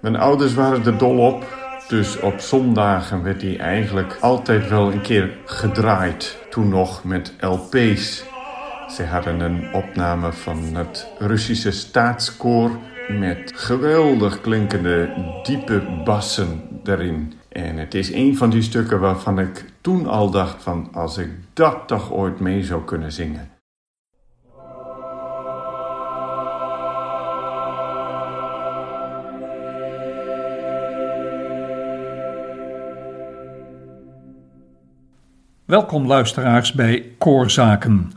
Mijn ouders waren er dol op, dus op zondagen werd hij eigenlijk altijd wel een keer gedraaid. Toen nog met LP's. Ze hadden een opname van het Russische staatskoor met geweldig klinkende diepe bassen erin. En het is een van die stukken waarvan ik toen al dacht van als ik dat toch ooit mee zou kunnen zingen. Welkom luisteraars bij Koorzaken,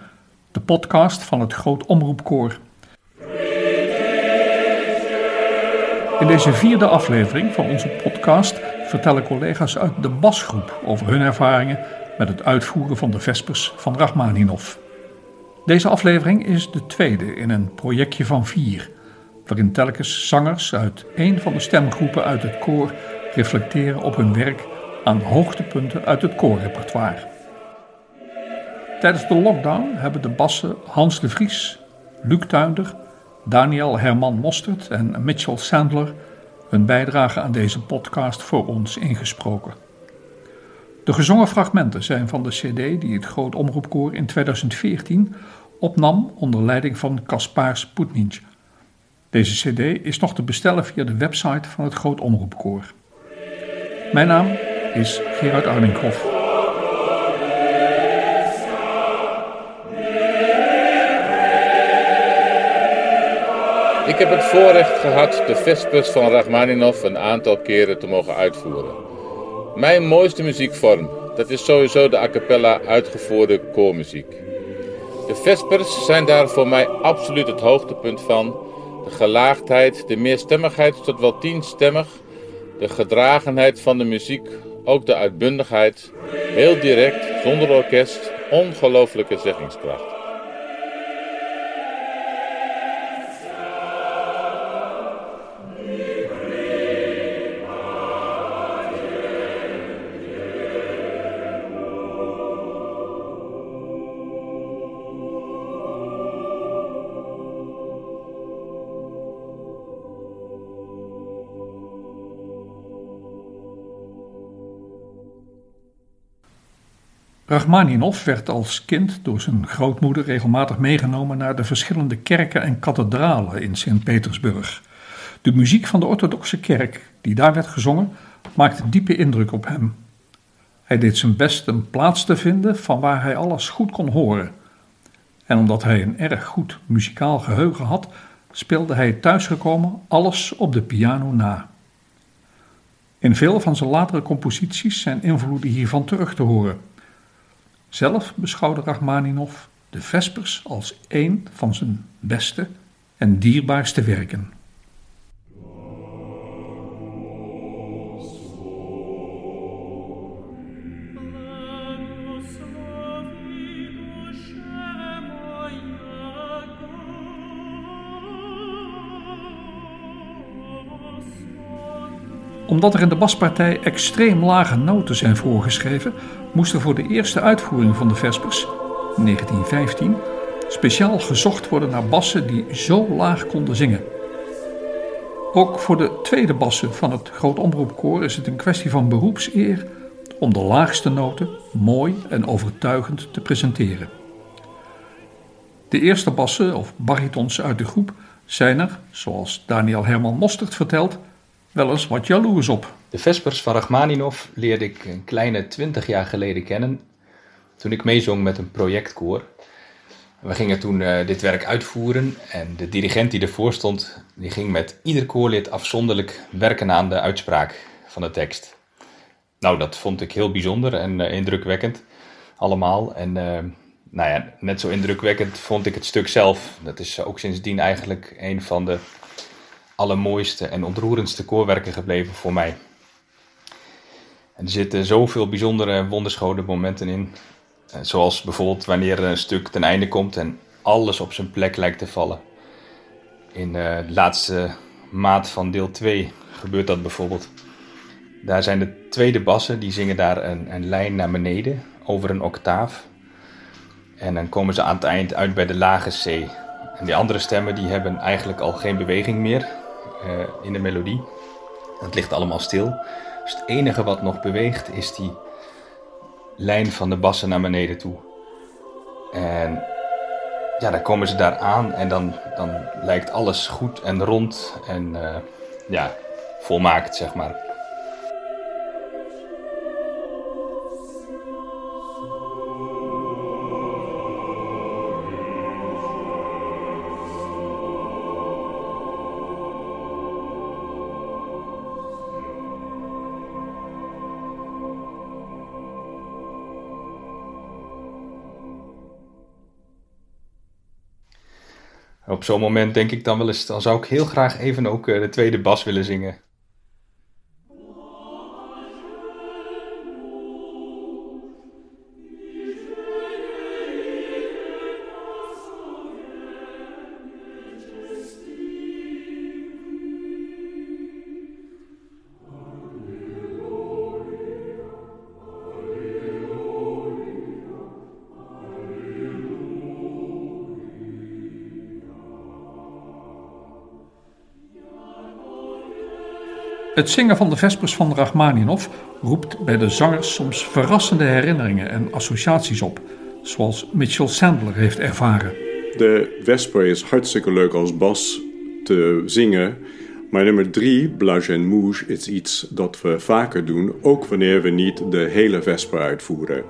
de podcast van het Groot Omroepkoor. In deze vierde aflevering van onze podcast vertellen collega's uit de basgroep over hun ervaringen met het uitvoeren van de Vespers van Rachmaninov. Deze aflevering is de tweede in een projectje van vier, waarin telkens zangers uit één van de stemgroepen uit het koor reflecteren op hun werk aan hoogtepunten uit het koorrepertoire. Tijdens de lockdown hebben de bassen Hans de Vries, Luc Tuinder, Daniel Herman Mostert en Mitchell Sandler hun bijdrage aan deze podcast voor ons ingesproken. De gezongen fragmenten zijn van de CD die het Groot Omroepkoor in 2014 opnam onder leiding van Kaspar Sputnik. Deze CD is nog te bestellen via de website van het Groot Omroepkoor. Mijn naam is Gerard Arninkhoff. Ik heb het voorrecht gehad de Vespers van Rachmaninov een aantal keren te mogen uitvoeren. Mijn mooiste muziekvorm, dat is sowieso de a cappella uitgevoerde koormuziek. De Vespers zijn daar voor mij absoluut het hoogtepunt van. De gelaagdheid, de meerstemmigheid tot wel tienstemmig, de gedragenheid van de muziek, ook de uitbundigheid, heel direct, zonder orkest, ongelooflijke zeggingskracht. Rachmaninov werd als kind door zijn grootmoeder regelmatig meegenomen naar de verschillende kerken en kathedralen in Sint-Petersburg. De muziek van de orthodoxe kerk, die daar werd gezongen, maakte diepe indruk op hem. Hij deed zijn best een plaats te vinden van waar hij alles goed kon horen. En omdat hij een erg goed muzikaal geheugen had, speelde hij thuisgekomen alles op de piano na. In veel van zijn latere composities zijn invloeden hiervan terug te horen. Zelf beschouwde Rachmaninov de Vespers als een van zijn beste en dierbaarste werken. Omdat er in de baspartij extreem lage noten zijn voorgeschreven, moest er voor de eerste uitvoering van de Vespers, in 1915, speciaal gezocht worden naar bassen die zo laag konden zingen. Ook voor de tweede bassen van het Groot Omroepkoor is het een kwestie van beroepseer om de laagste noten mooi en overtuigend te presenteren. De eerste bassen of baritons uit de groep zijn er, zoals Daniel Herman Mostert vertelt, wel eens wat jaloers op. De Vespers van Rachmaninov leerde ik een kleine twintig jaar geleden kennen toen ik meezong met een projectkoor. We gingen toen eh, dit werk uitvoeren en de dirigent die ervoor stond, die ging met ieder koorlid afzonderlijk werken aan de uitspraak van de tekst. Nou, dat vond ik heel bijzonder en eh, indrukwekkend allemaal. En eh, nou ja, net zo indrukwekkend vond ik het stuk zelf. Dat is ook sindsdien eigenlijk een van de allermooiste en ontroerendste koorwerken gebleven voor mij. En er zitten zoveel bijzondere wonderschone momenten in. Eh, Zoals bijvoorbeeld wanneer een stuk ten einde komt en alles op zijn plek lijkt te vallen. In eh, de laatste maat van deel 2 gebeurt dat bijvoorbeeld. Daar zijn de tweede bassen, die zingen daar een, een lijn naar beneden over een octaaf. En dan komen ze aan het eind uit bij de lage C. En die andere stemmen die hebben eigenlijk al geen beweging meer eh, in de melodie. Het ligt allemaal stil. Dus het enige wat nog beweegt is die lijn van de bassen naar beneden toe. En ja, dan komen ze daar aan en dan, dan lijkt alles goed en rond en uh, ja, volmaakt, zeg maar. Op zo'n moment denk ik dan wel eens, dan zou ik heel graag even ook uh, de tweede bas willen zingen. Het zingen van de Vespers van Rachmaninoff roept bij de zangers soms verrassende herinneringen en associaties op, zoals Mitchell Sandler heeft ervaren. De Vesper is hartstikke leuk als bas te zingen, maar nummer drie, Blage en Mouche, is iets dat we vaker doen, ook wanneer we niet de hele Vesper uitvoeren.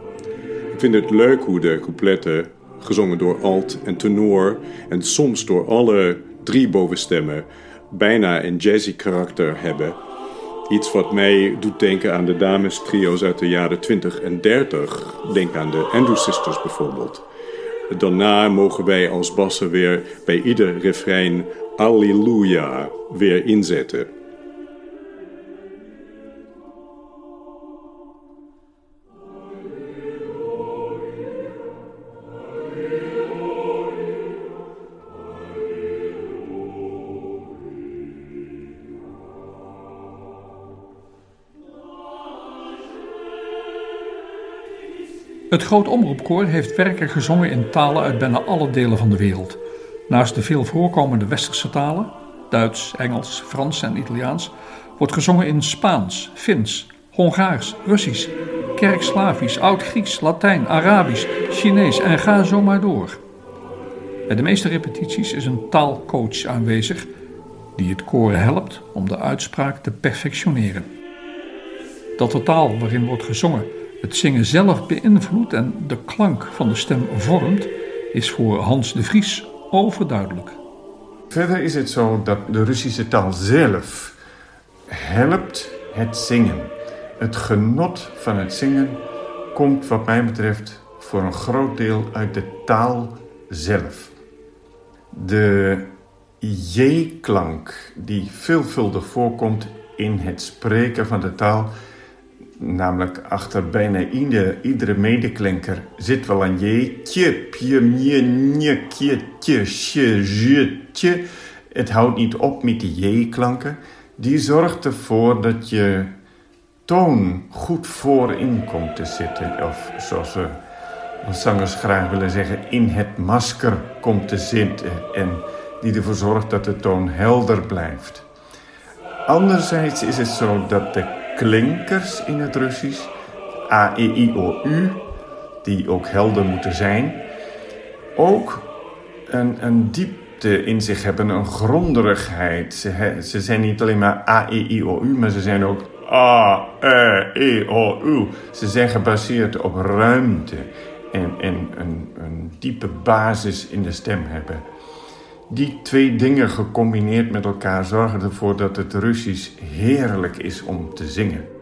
Ik vind het leuk hoe de coupletten, gezongen door alt en tenor en soms door alle drie bovenstemmen, bijna een jazzy karakter hebben Iets wat mij doet denken aan de dames-trio's uit de jaren 20 en 30. Denk aan de Andrew Sisters bijvoorbeeld. Daarna mogen wij als bassen weer bij ieder refrein Alleluia weer inzetten. Het Groot Omroepkoor heeft werken gezongen in talen uit bijna alle delen van de wereld. Naast de veel voorkomende westerse talen, Duits, Engels, Frans en Italiaans, wordt gezongen in Spaans, Fins, Hongaars, Russisch, Kerkslavisch, Oud-Grieks, Latijn, Arabisch, Chinees en ga zo maar door. Bij de meeste repetities is een taalcoach aanwezig die het koor helpt om de uitspraak te perfectioneren. Dat de taal waarin wordt gezongen het zingen zelf beïnvloedt en de klank van de stem vormt, is voor Hans de Vries overduidelijk. Verder is het zo dat de Russische taal zelf helpt het zingen. Het genot van het zingen komt wat mij betreft voor een groot deel uit de taal zelf. De J-klank die veelvuldig voorkomt in het spreken van de taal Namelijk achter bijna ieder, iedere medeklinker zit wel een J. Tje, pje, mje, nje, kje, tje. Het houdt niet op met die J-klanken. Die zorgt ervoor dat je toon goed voorin komt te zitten. Of zoals we zangers graag willen zeggen, in het masker komt te zitten. En die ervoor zorgt dat de toon helder blijft. Anderzijds is het zo dat de klinkers in het Russisch. A, E, I, O, U, die ook helder moeten zijn. Ook een, een diepte in zich hebben, een gronderigheid. Ze, ze zijn niet alleen maar A, E, I, O, U, maar ze zijn ook A, E, O, U. Ze zijn gebaseerd op ruimte en, en een, een diepe basis in de stem hebben. Die twee dingen gecombineerd met elkaar zorgen ervoor dat het Russisch heerlijk is om te zingen.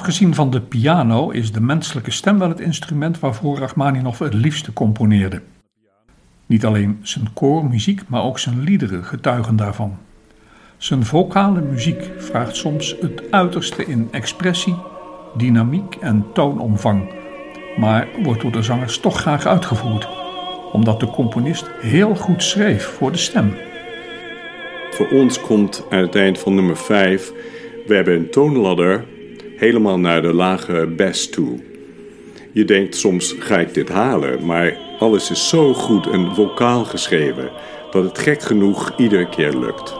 Afgezien van de piano is de menselijke stem wel het instrument waarvoor Rachmaninoff het liefste componeerde. Niet alleen zijn koormuziek, maar ook zijn liederen getuigen daarvan. Zijn vocale muziek vraagt soms het uiterste in expressie, dynamiek en toonomvang, maar wordt door de zangers toch graag uitgevoerd, omdat de componist heel goed schreef voor de stem. Voor ons komt aan het eind van nummer 5, we hebben een toonladder helemaal naar de lage bes toe. Je denkt soms ga ik dit halen, maar alles is zo goed en vocaal geschreven dat het gek genoeg iedere keer lukt.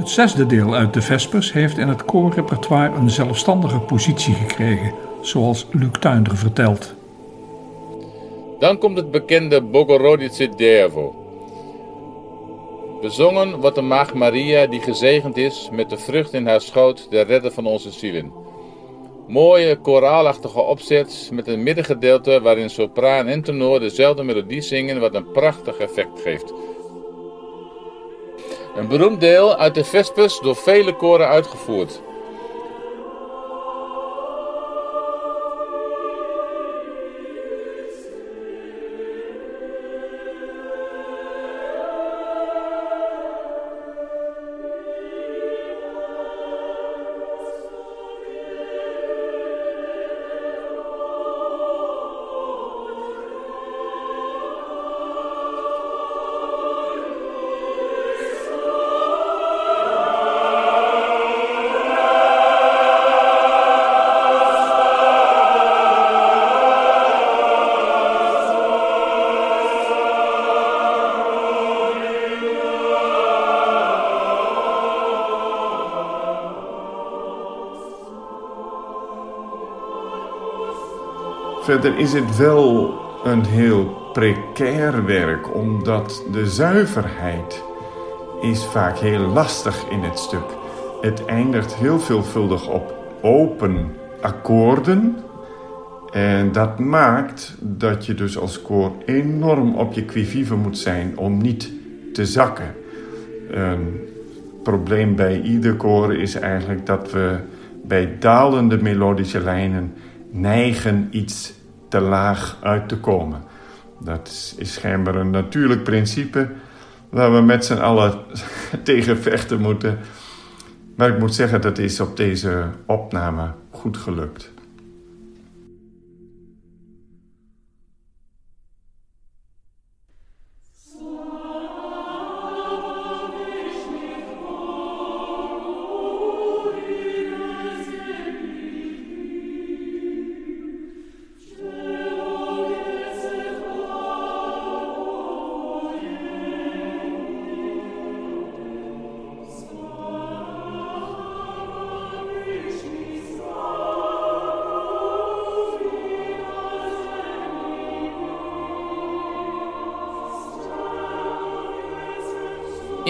Het zesde deel uit de Vespers heeft in het koorrepertoire een zelfstandige positie gekregen, zoals Luc Tuinder vertelt. Dan komt het bekende Bogorodice Devo. Bezongen wordt de maagd Maria die gezegend is met de vrucht in haar schoot, de redder van onze zielen. Mooie koraalachtige opzet met een middengedeelte waarin sopraan en tenor dezelfde melodie zingen wat een prachtig effect geeft. Een beroemd deel uit de Vespers door vele koren uitgevoerd. Verder is het wel een heel precair werk, omdat de zuiverheid is vaak heel lastig in het stuk. Het eindigt heel veelvuldig op open akkoorden. En dat maakt dat je dus als koor enorm op je quivive moet zijn om niet te zakken. Een probleem bij ieder koor is eigenlijk dat we bij dalende melodische lijnen neigen iets te laag uit te komen. Dat is schijnbaar een natuurlijk principe waar we met z'n allen tegen vechten moeten. Maar ik moet zeggen, dat is op deze opname goed gelukt.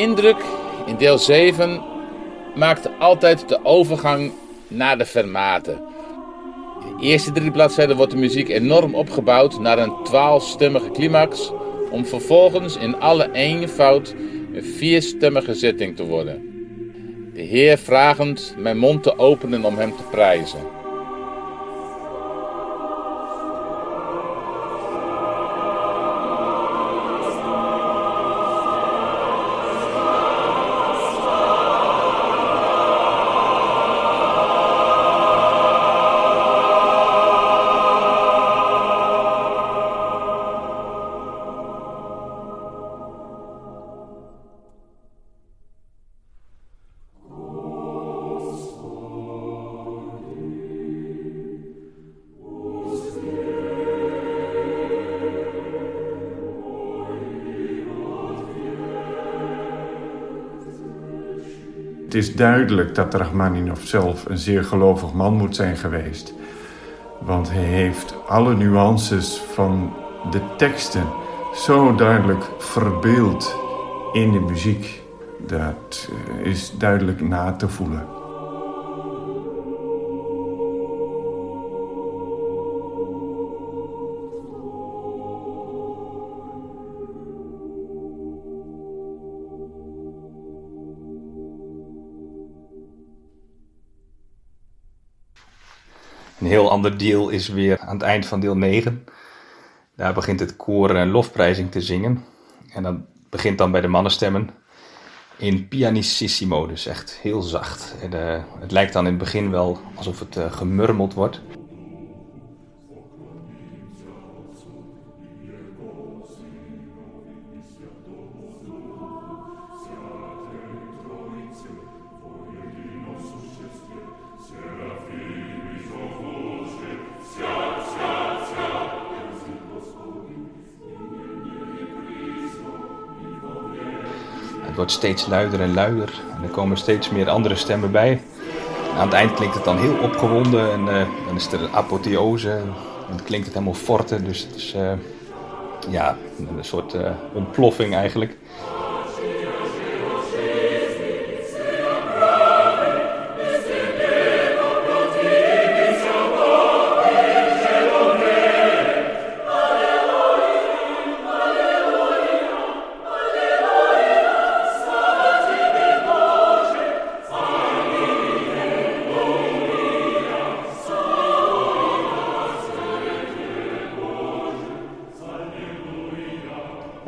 Indruk in deel 7 maakt altijd de overgang naar de fermate. In de eerste drie bladzijden wordt de muziek enorm opgebouwd naar een twaalfstemmige climax, om vervolgens in alle eenvoud een vierstemmige zetting te worden. De de Heer vragend mijn mond te openen om Hem te prijzen. Het is duidelijk dat Rachmaninov zelf een zeer gelovig man moet zijn geweest. Want hij heeft alle nuances van de teksten zo duidelijk verbeeld in de muziek. Dat eh, is duidelijk na te voelen. Een heel ander deel is weer aan het eind van deel 9. Daar begint het koor een lofprijzing te zingen. En dat begint dan bij de mannenstemmen in pianissimo, dus echt heel zacht. En, eh, het lijkt dan in het begin wel alsof het eh, gemurmeld wordt. Wordt steeds luider en luider. En er komen steeds meer andere stemmen bij. Aan het eind klinkt het dan heel opgewonden. En eh, dan is er een apotheose. En dan klinkt het helemaal forte. Dus het is eh, ja, een soort eh, ontploffing eigenlijk.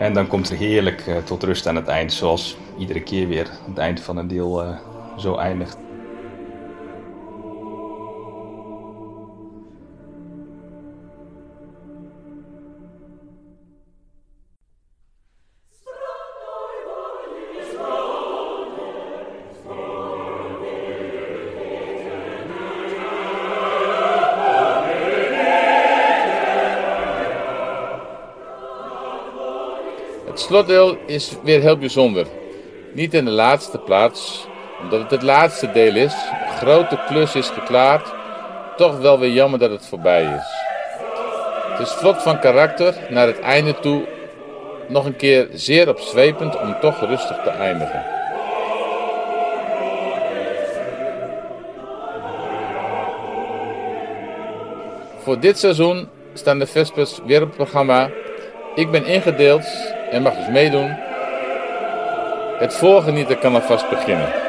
En dan komt het heerlijk eh, tot rust aan het eind, zoals iedere keer weer het eind van een deel eh, zo eindigt. Slotdeel is weer heel bijzonder. Niet in de laatste plaats, omdat het het laatste deel is. Grote klus is geklaard. Toch wel weer jammer dat het voorbij is. Het is vlot van karakter naar het einde toe. Nog een keer zeer opzwepend om toch rustig te eindigen. Voor dit seizoen staan de Vespers weer op het programma. Ik ben ingedeeld en mag dus meedoen. Het voorgenieten kan alvast beginnen.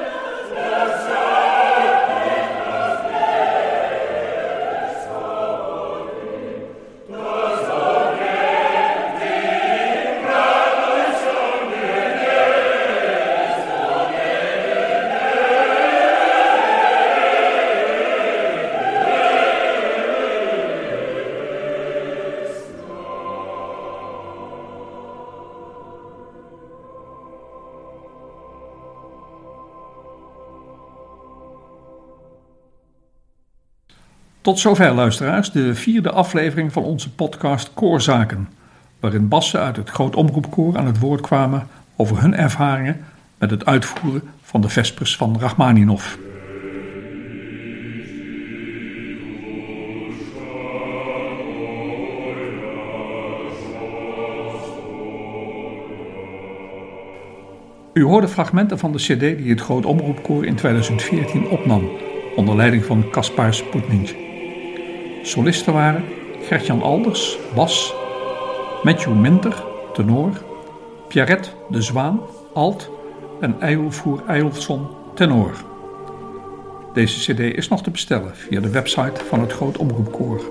Tot zover, luisteraars, de vierde aflevering van onze podcast Koorzaken, waarin bassen uit het Groot Omroepkoor aan het woord kwamen over hun ervaringen met het uitvoeren van de Vespers van Rachmaninov. U hoorde fragmenten van de CD die het Groot Omroepkoor in 2014 opnam, onder leiding van Kaspar Sputnik. Solisten waren Gertjan Alders, bas, Matthew Minter, tenor, Pierrette de Zwaan, alt en Eilvoer Eilfson, tenor. Deze cd is nog te bestellen via de website van het Groot Omroepkoor.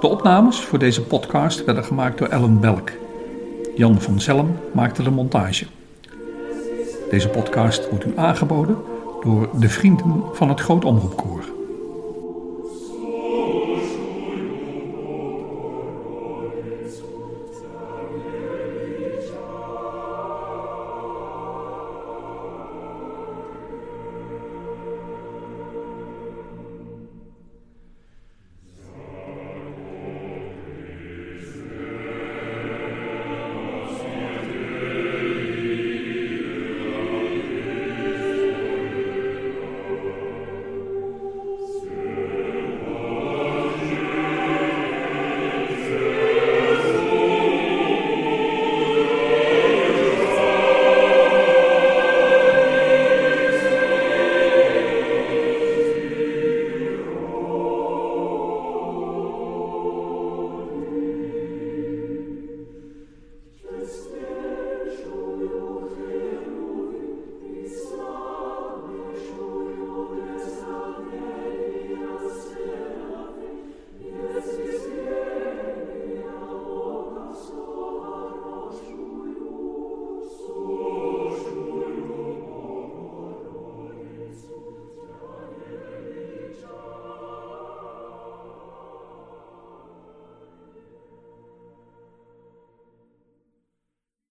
De opnames voor deze podcast werden gemaakt door Ellen Belk. Jan van Zelm maakte de montage. Deze podcast wordt u aangeboden door de vrienden van het Groot Omroepkoor.